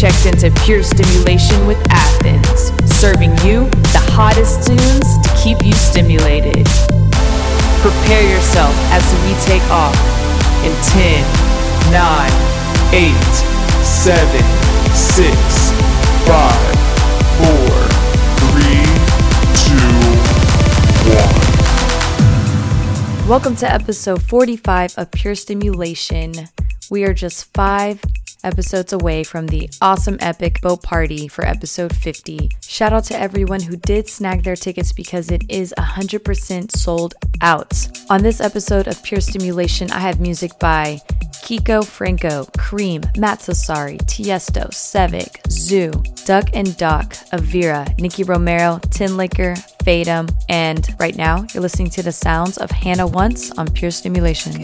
checked into Pure Stimulation with Athens, serving you the hottest tunes to keep you stimulated. Prepare yourself as we take off in 10, 9, 8, 7, 6, 5, 4, 3, 2, 1. Welcome to episode 45 of Pure Stimulation. We are just five episodes away from the awesome epic boat party for episode 50. Shout out to everyone who did snag their tickets because it is 100% sold out. On this episode of Pure Stimulation, I have music by Kiko Franco, Cream, Matt Sassari, Tiesto, Sevek, Zoo, Duck and Doc, Avira, Nicky Romero, Tin Liquor, Fatum, and right now you're listening to the sounds of Hannah Once on Pure Stimulation.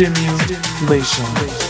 Stimulation.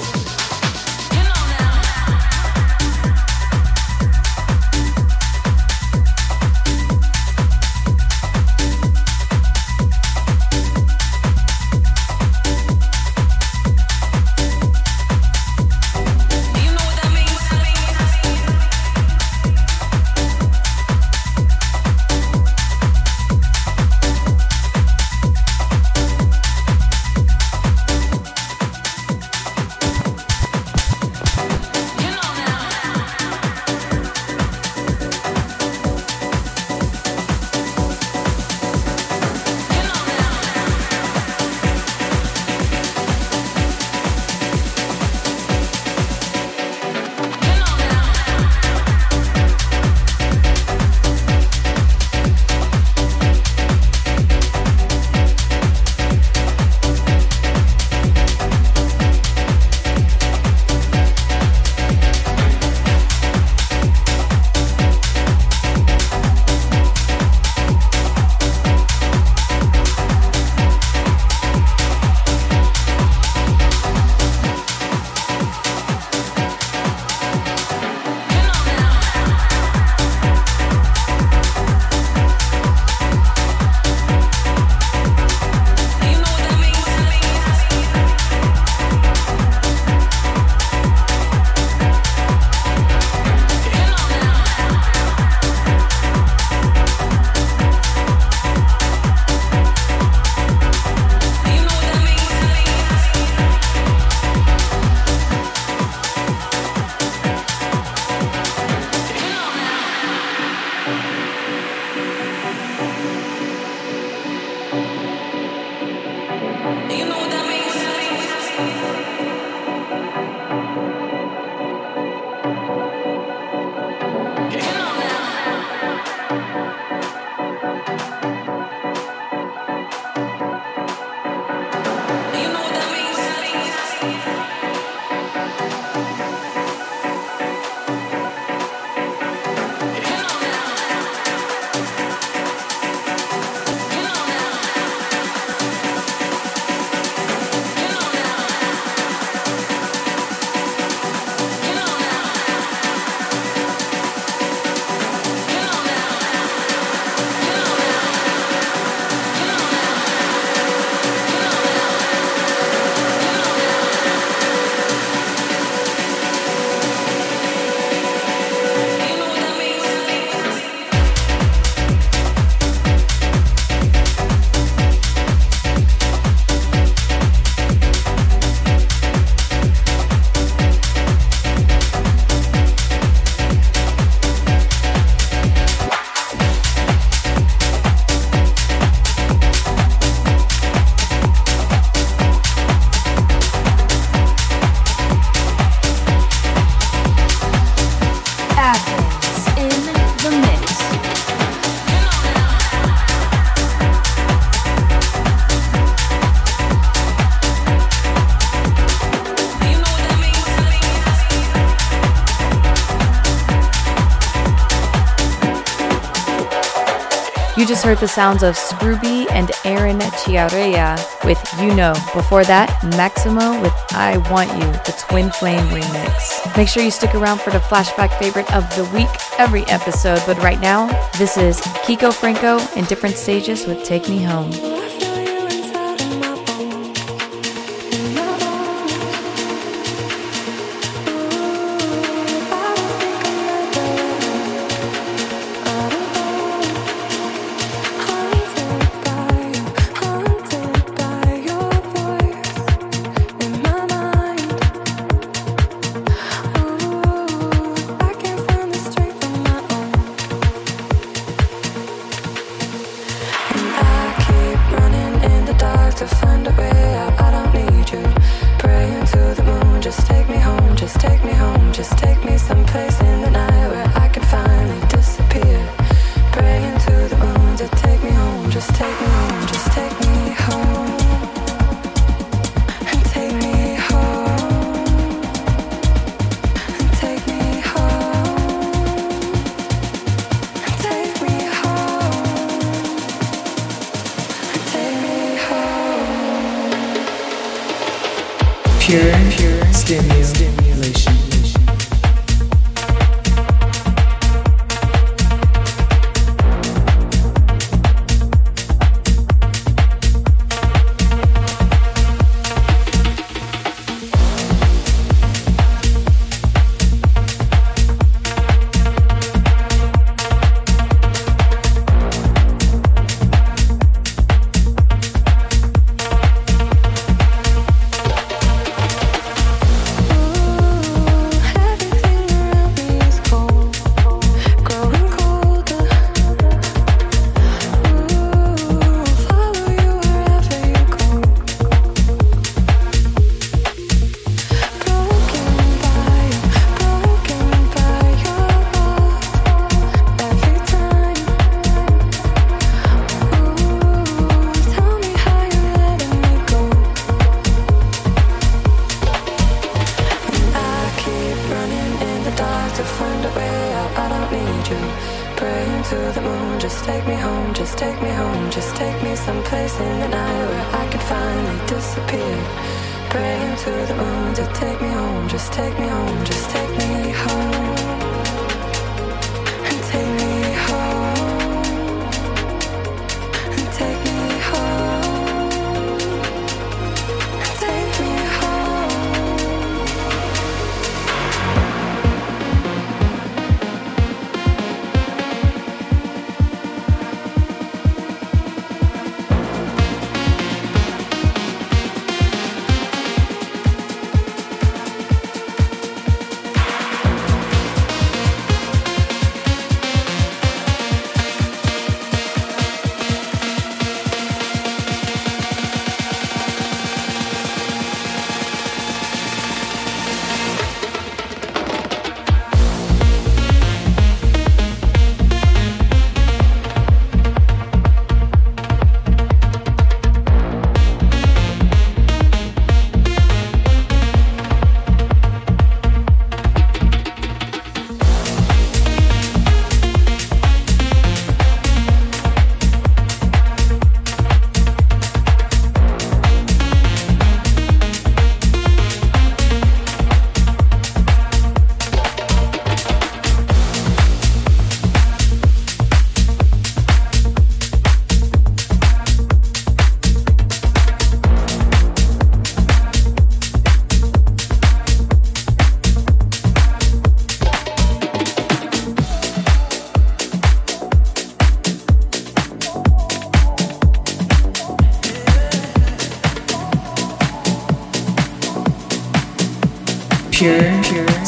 Just heard the sounds of Scrooby and Aaron Chiarella with You Know. Before that, Maximo with I Want You, the Twin Flame remix. Make sure you stick around for the flashback favorite of the week every episode, but right now, this is Kiko Franco in different stages with Take Me Home.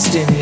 Destiny.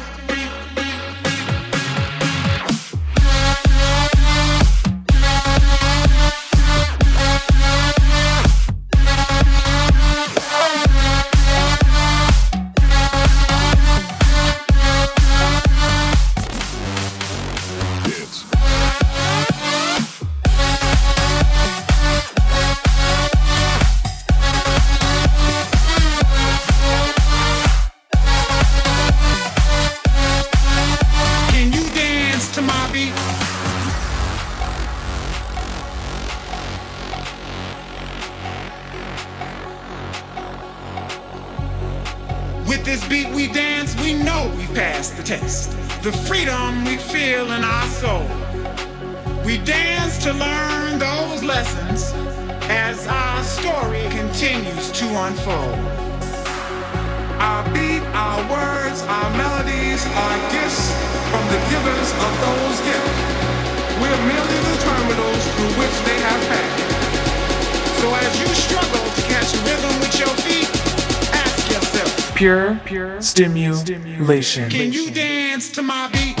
Stimulation. Can you dance to my beat?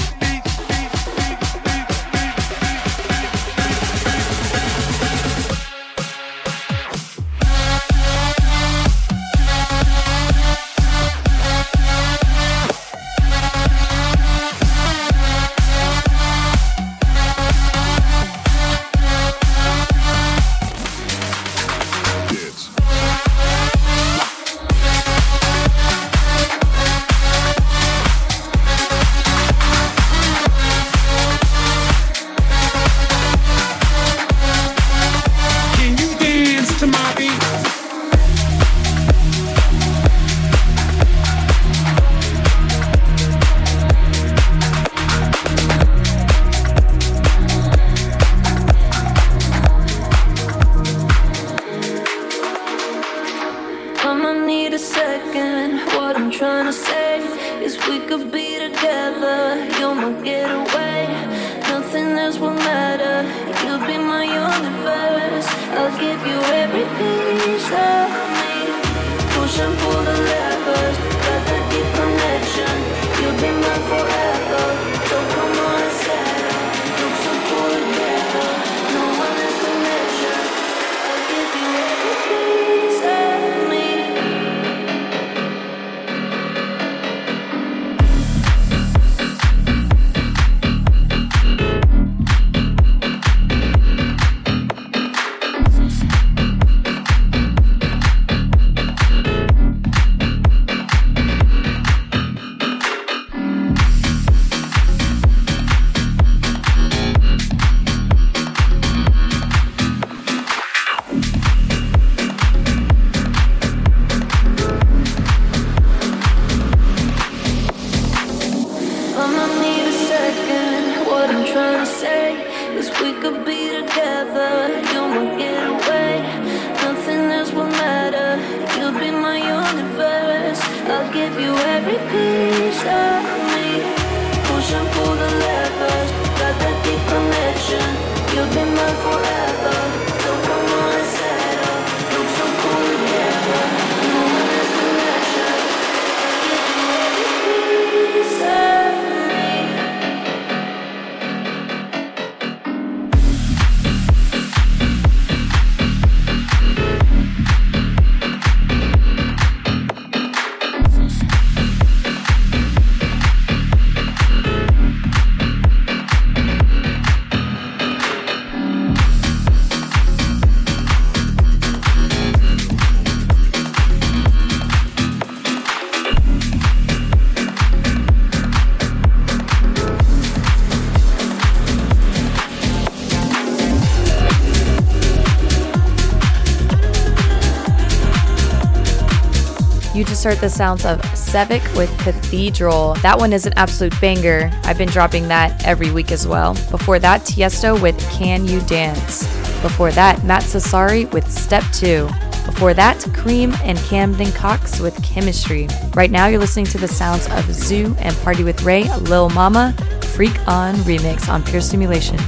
Just heard the sounds of Sevek with Cathedral. That one is an absolute banger. I've been dropping that every week as well. Before that, Tiesto with Can You Dance. Before that, Matt Sassari with Step 2. Before that, Cream and Camden Cox with Chemistry. Right now, you're listening to the sounds of Zoo and Party with Ray, Lil Mama, Freak On remix on Pure Stimulation.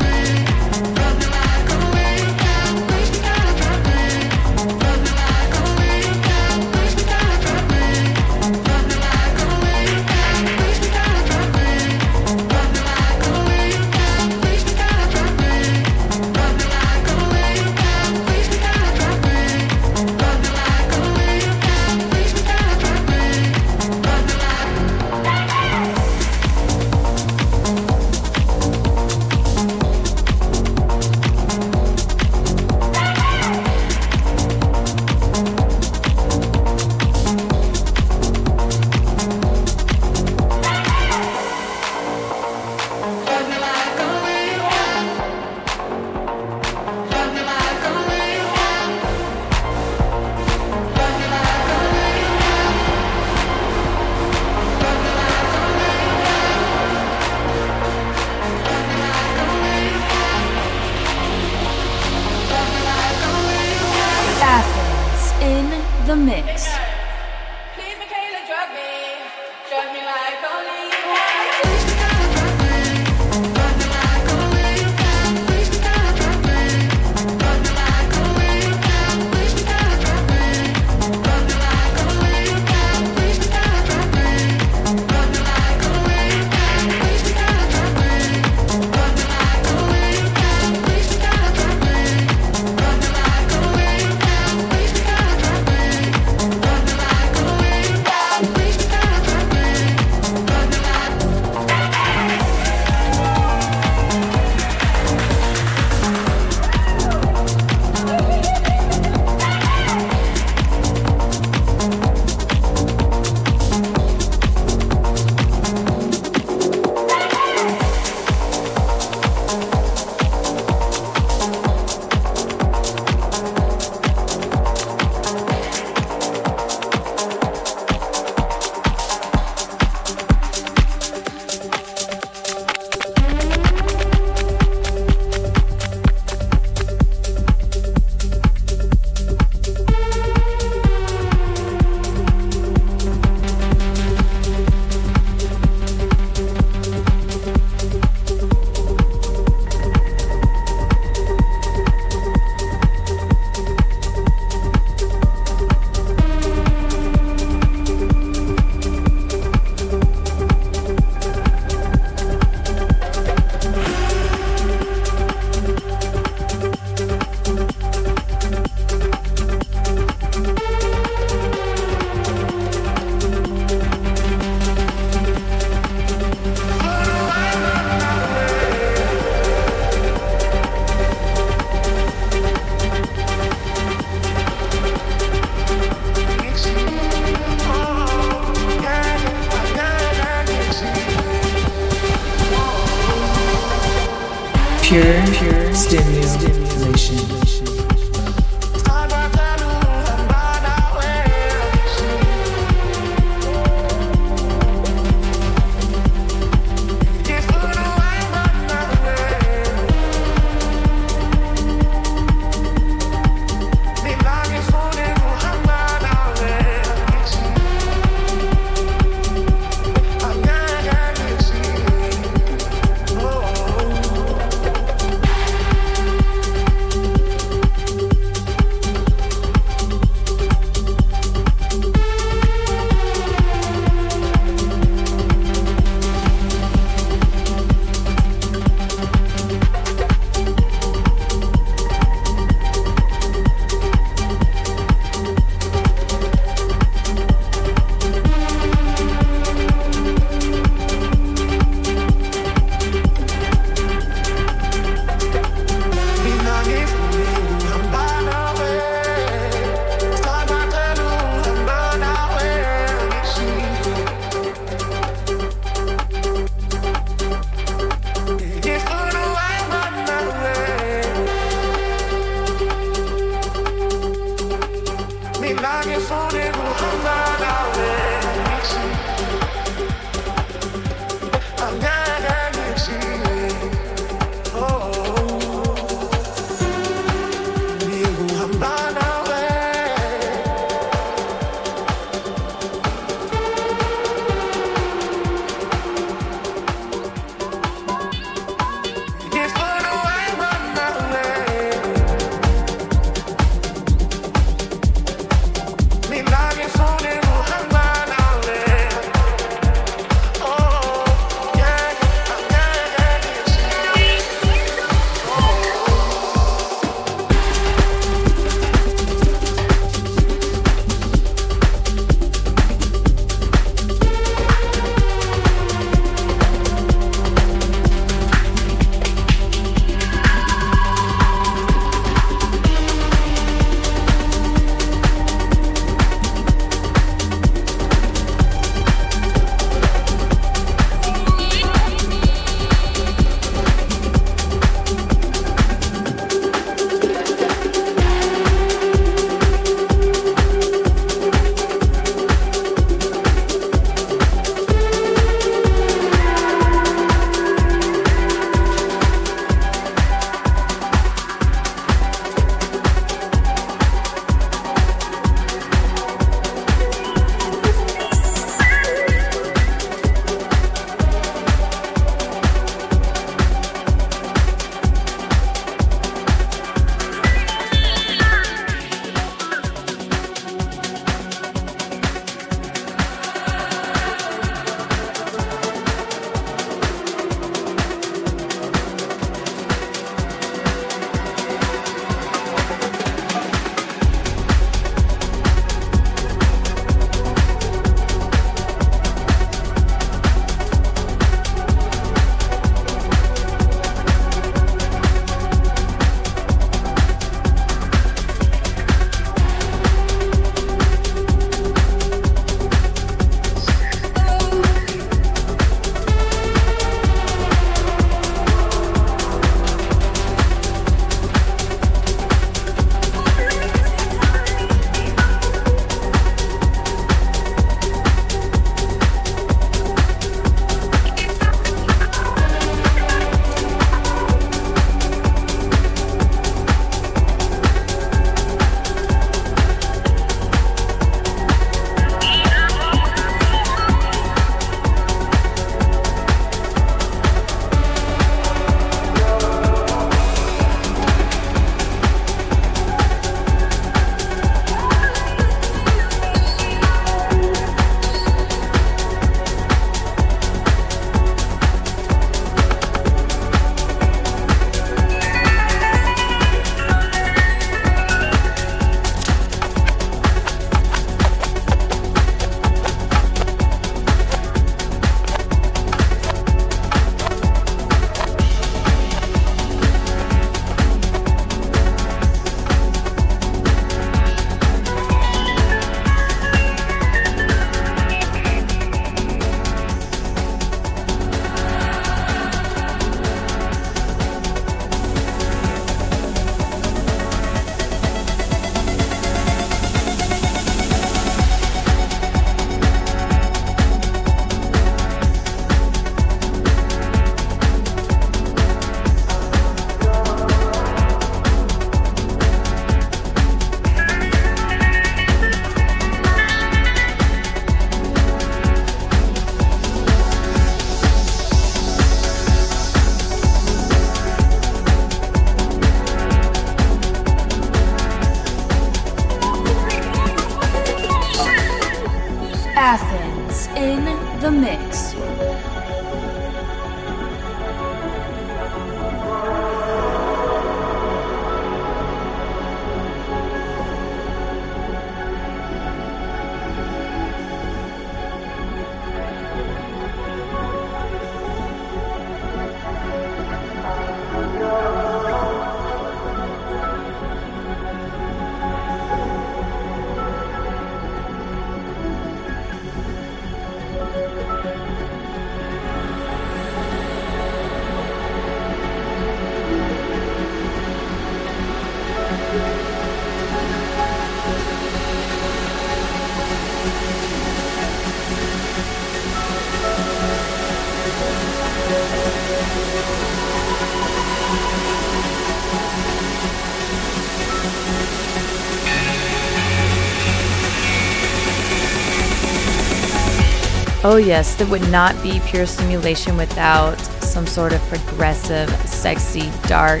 Oh, yes, that would not be pure stimulation without some sort of progressive, sexy, dark,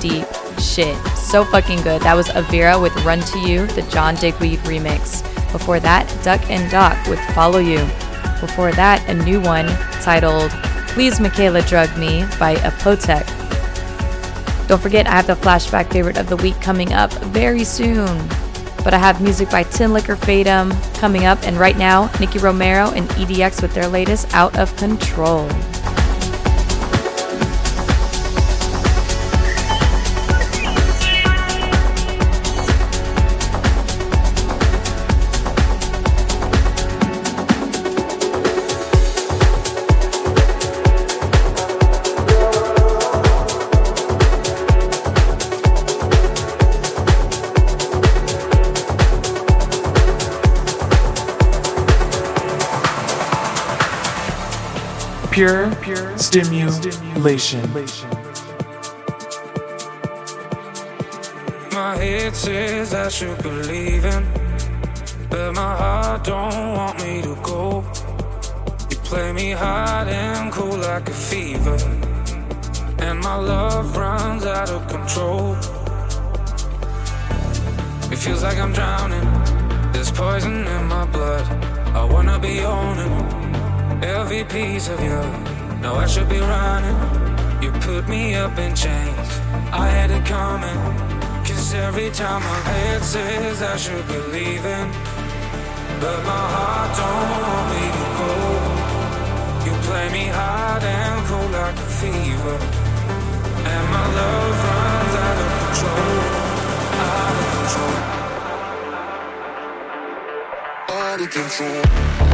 deep shit. So fucking good. That was Avira with Run to You, the John Digweed remix. Before that, Duck and Doc with Follow You. Before that, a new one titled Please Michaela Drug Me by Apotek. Don't forget, I have the flashback favorite of the week coming up very soon. But I have music by Tinlicker Fatum coming up, and right now, Nicky Romero and EDX with their latest Out of Control. Pure, pure stimulation. My head says I should believe in, but my heart don't want me to go. You play me hot and cool like a fever, and my love runs out of control. It feels like I'm drowning. There's poison in my blood. I wanna be owning every piece of you. No, I should be running. You put me up in chains. I had it coming. Cause every time my head says I should be leaving. But my heart don't want me to go. You play me hard and cold like a fever. And my love runs out of control. Out of control. Out of control.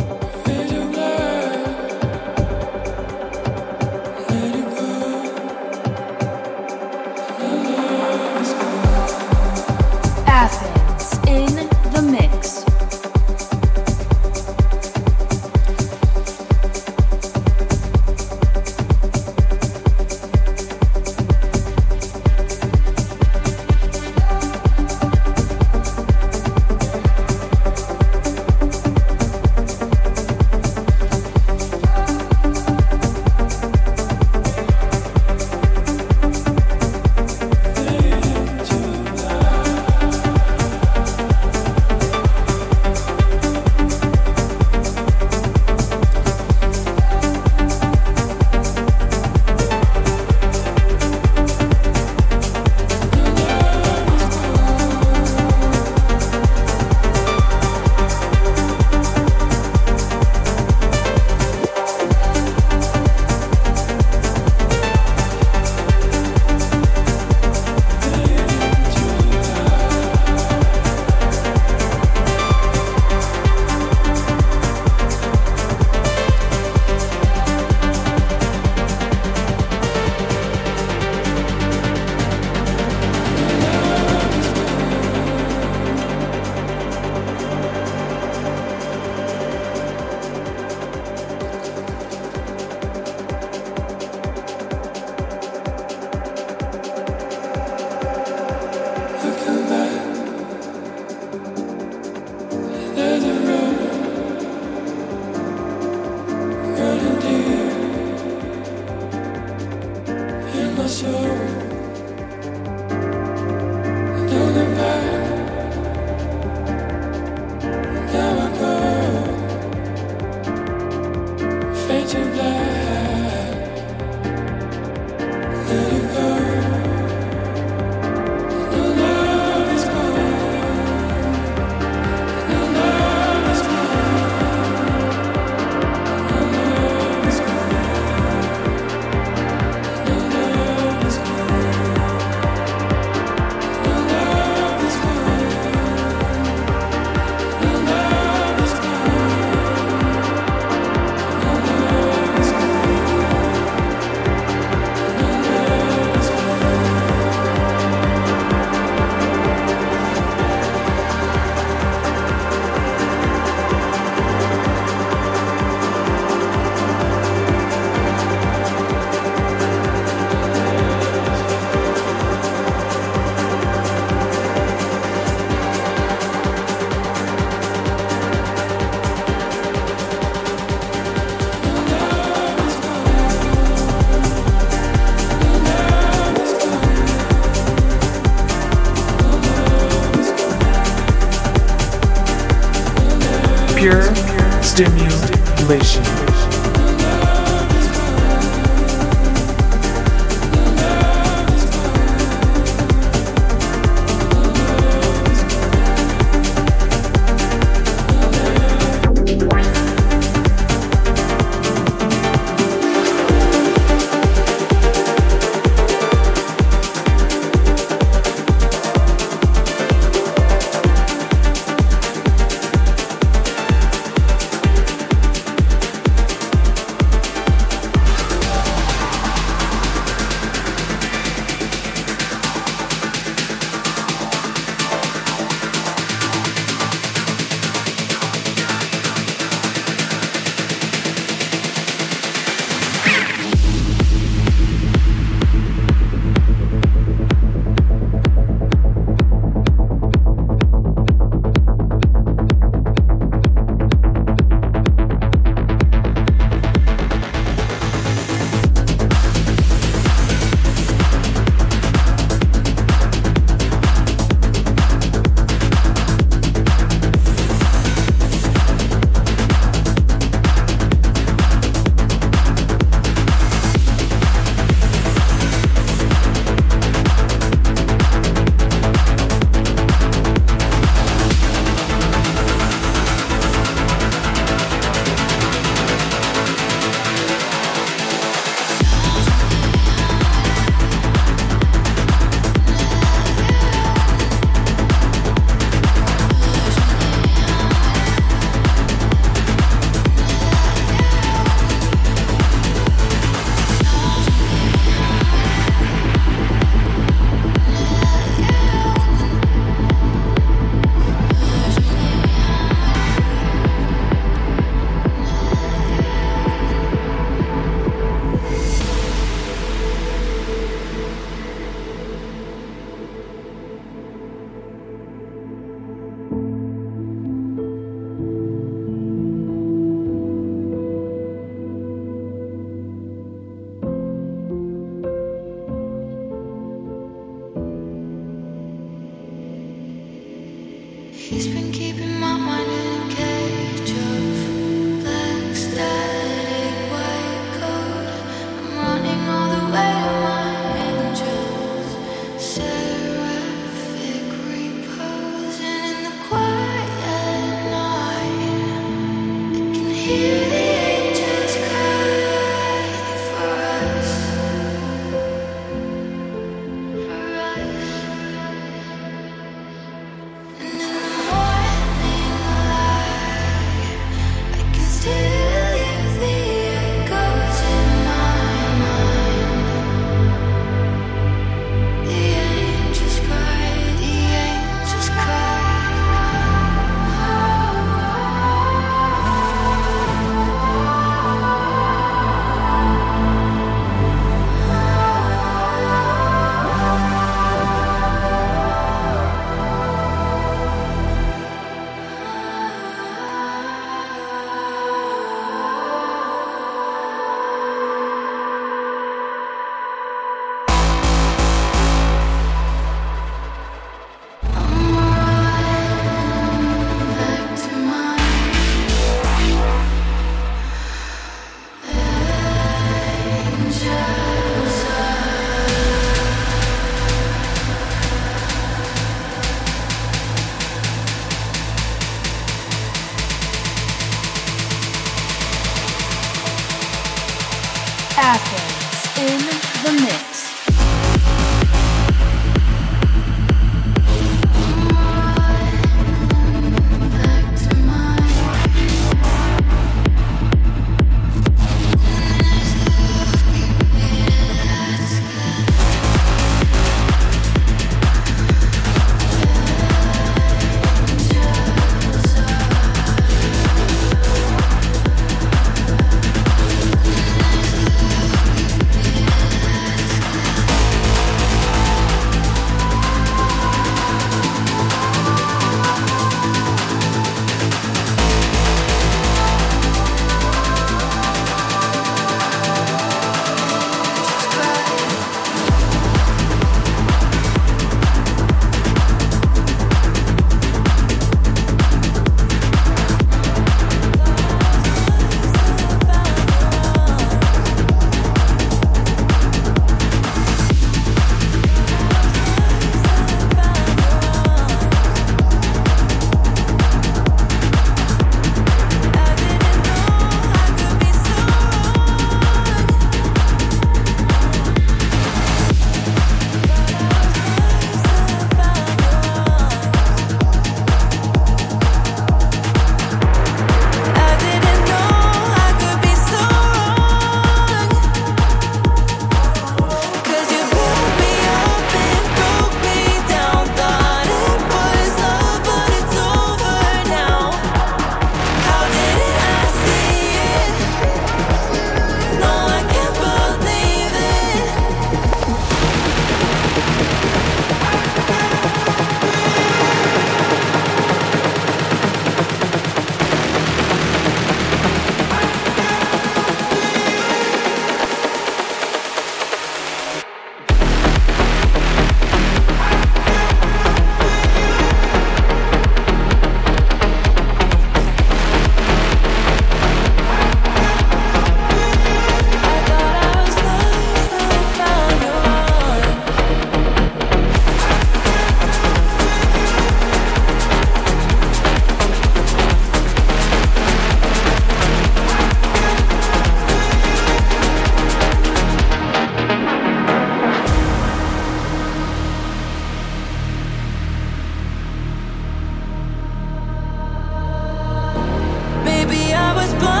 Baby, I was blind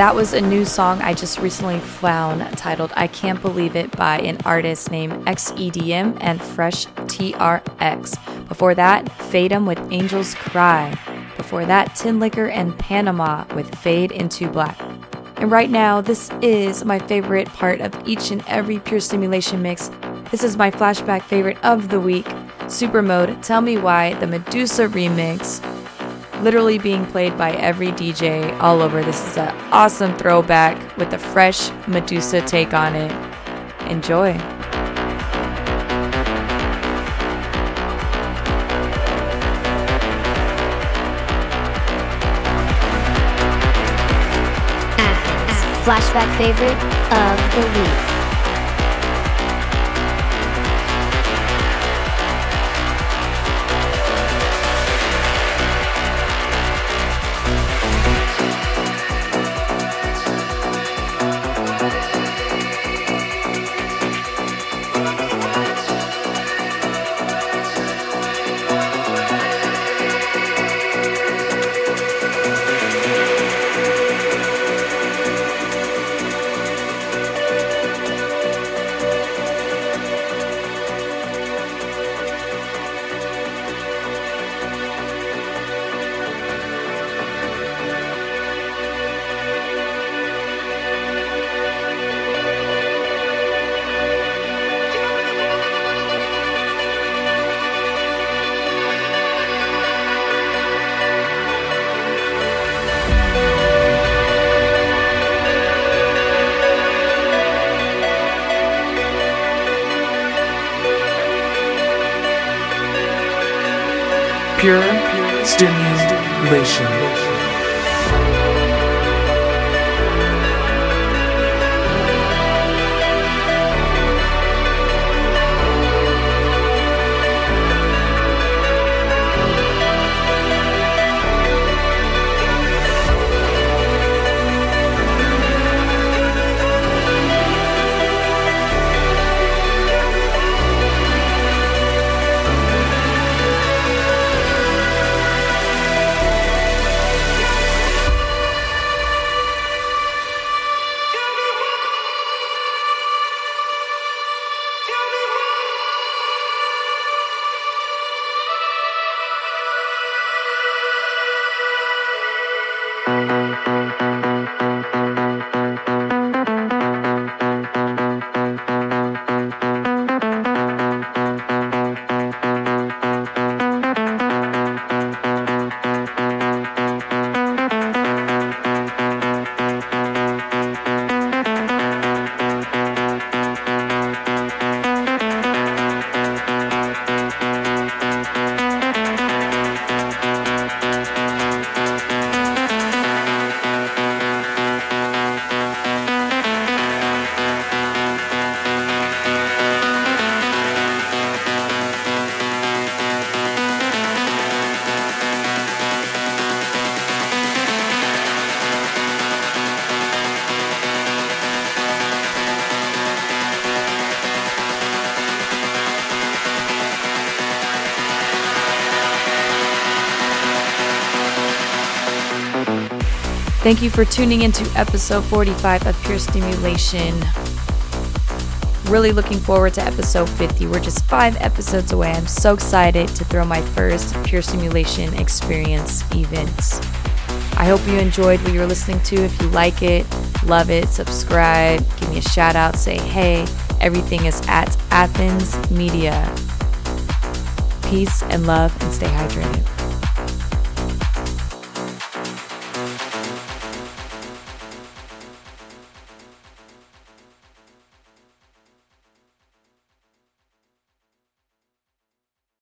That was a new song I just recently found titled I Can't Believe It by an artist named XEDM and Fresh TRX. Before that, Fatum with Angels Cry. Before that, Tin Tinlicker and Panama with Fade into Black. And right now, this is my favorite part of each and every Pure Stimulation mix. This is my flashback favorite of the week Supermode Tell Me Why, the Meduza remix literally being played by every DJ all over. This is an awesome throwback with a fresh Meduza take on it. Enjoy. Flashback favorite of the week. Thank you for tuning into episode 45 of Pure Stimulation. Really looking forward to episode 50. We're just five episodes away. I'm so excited to throw my first Pure Stimulation experience event. I hope you enjoyed what you're listening to. If you like it, love it, subscribe, give me a shout out, say hey. Everything is at Athens Media. Peace and love and stay hydrated.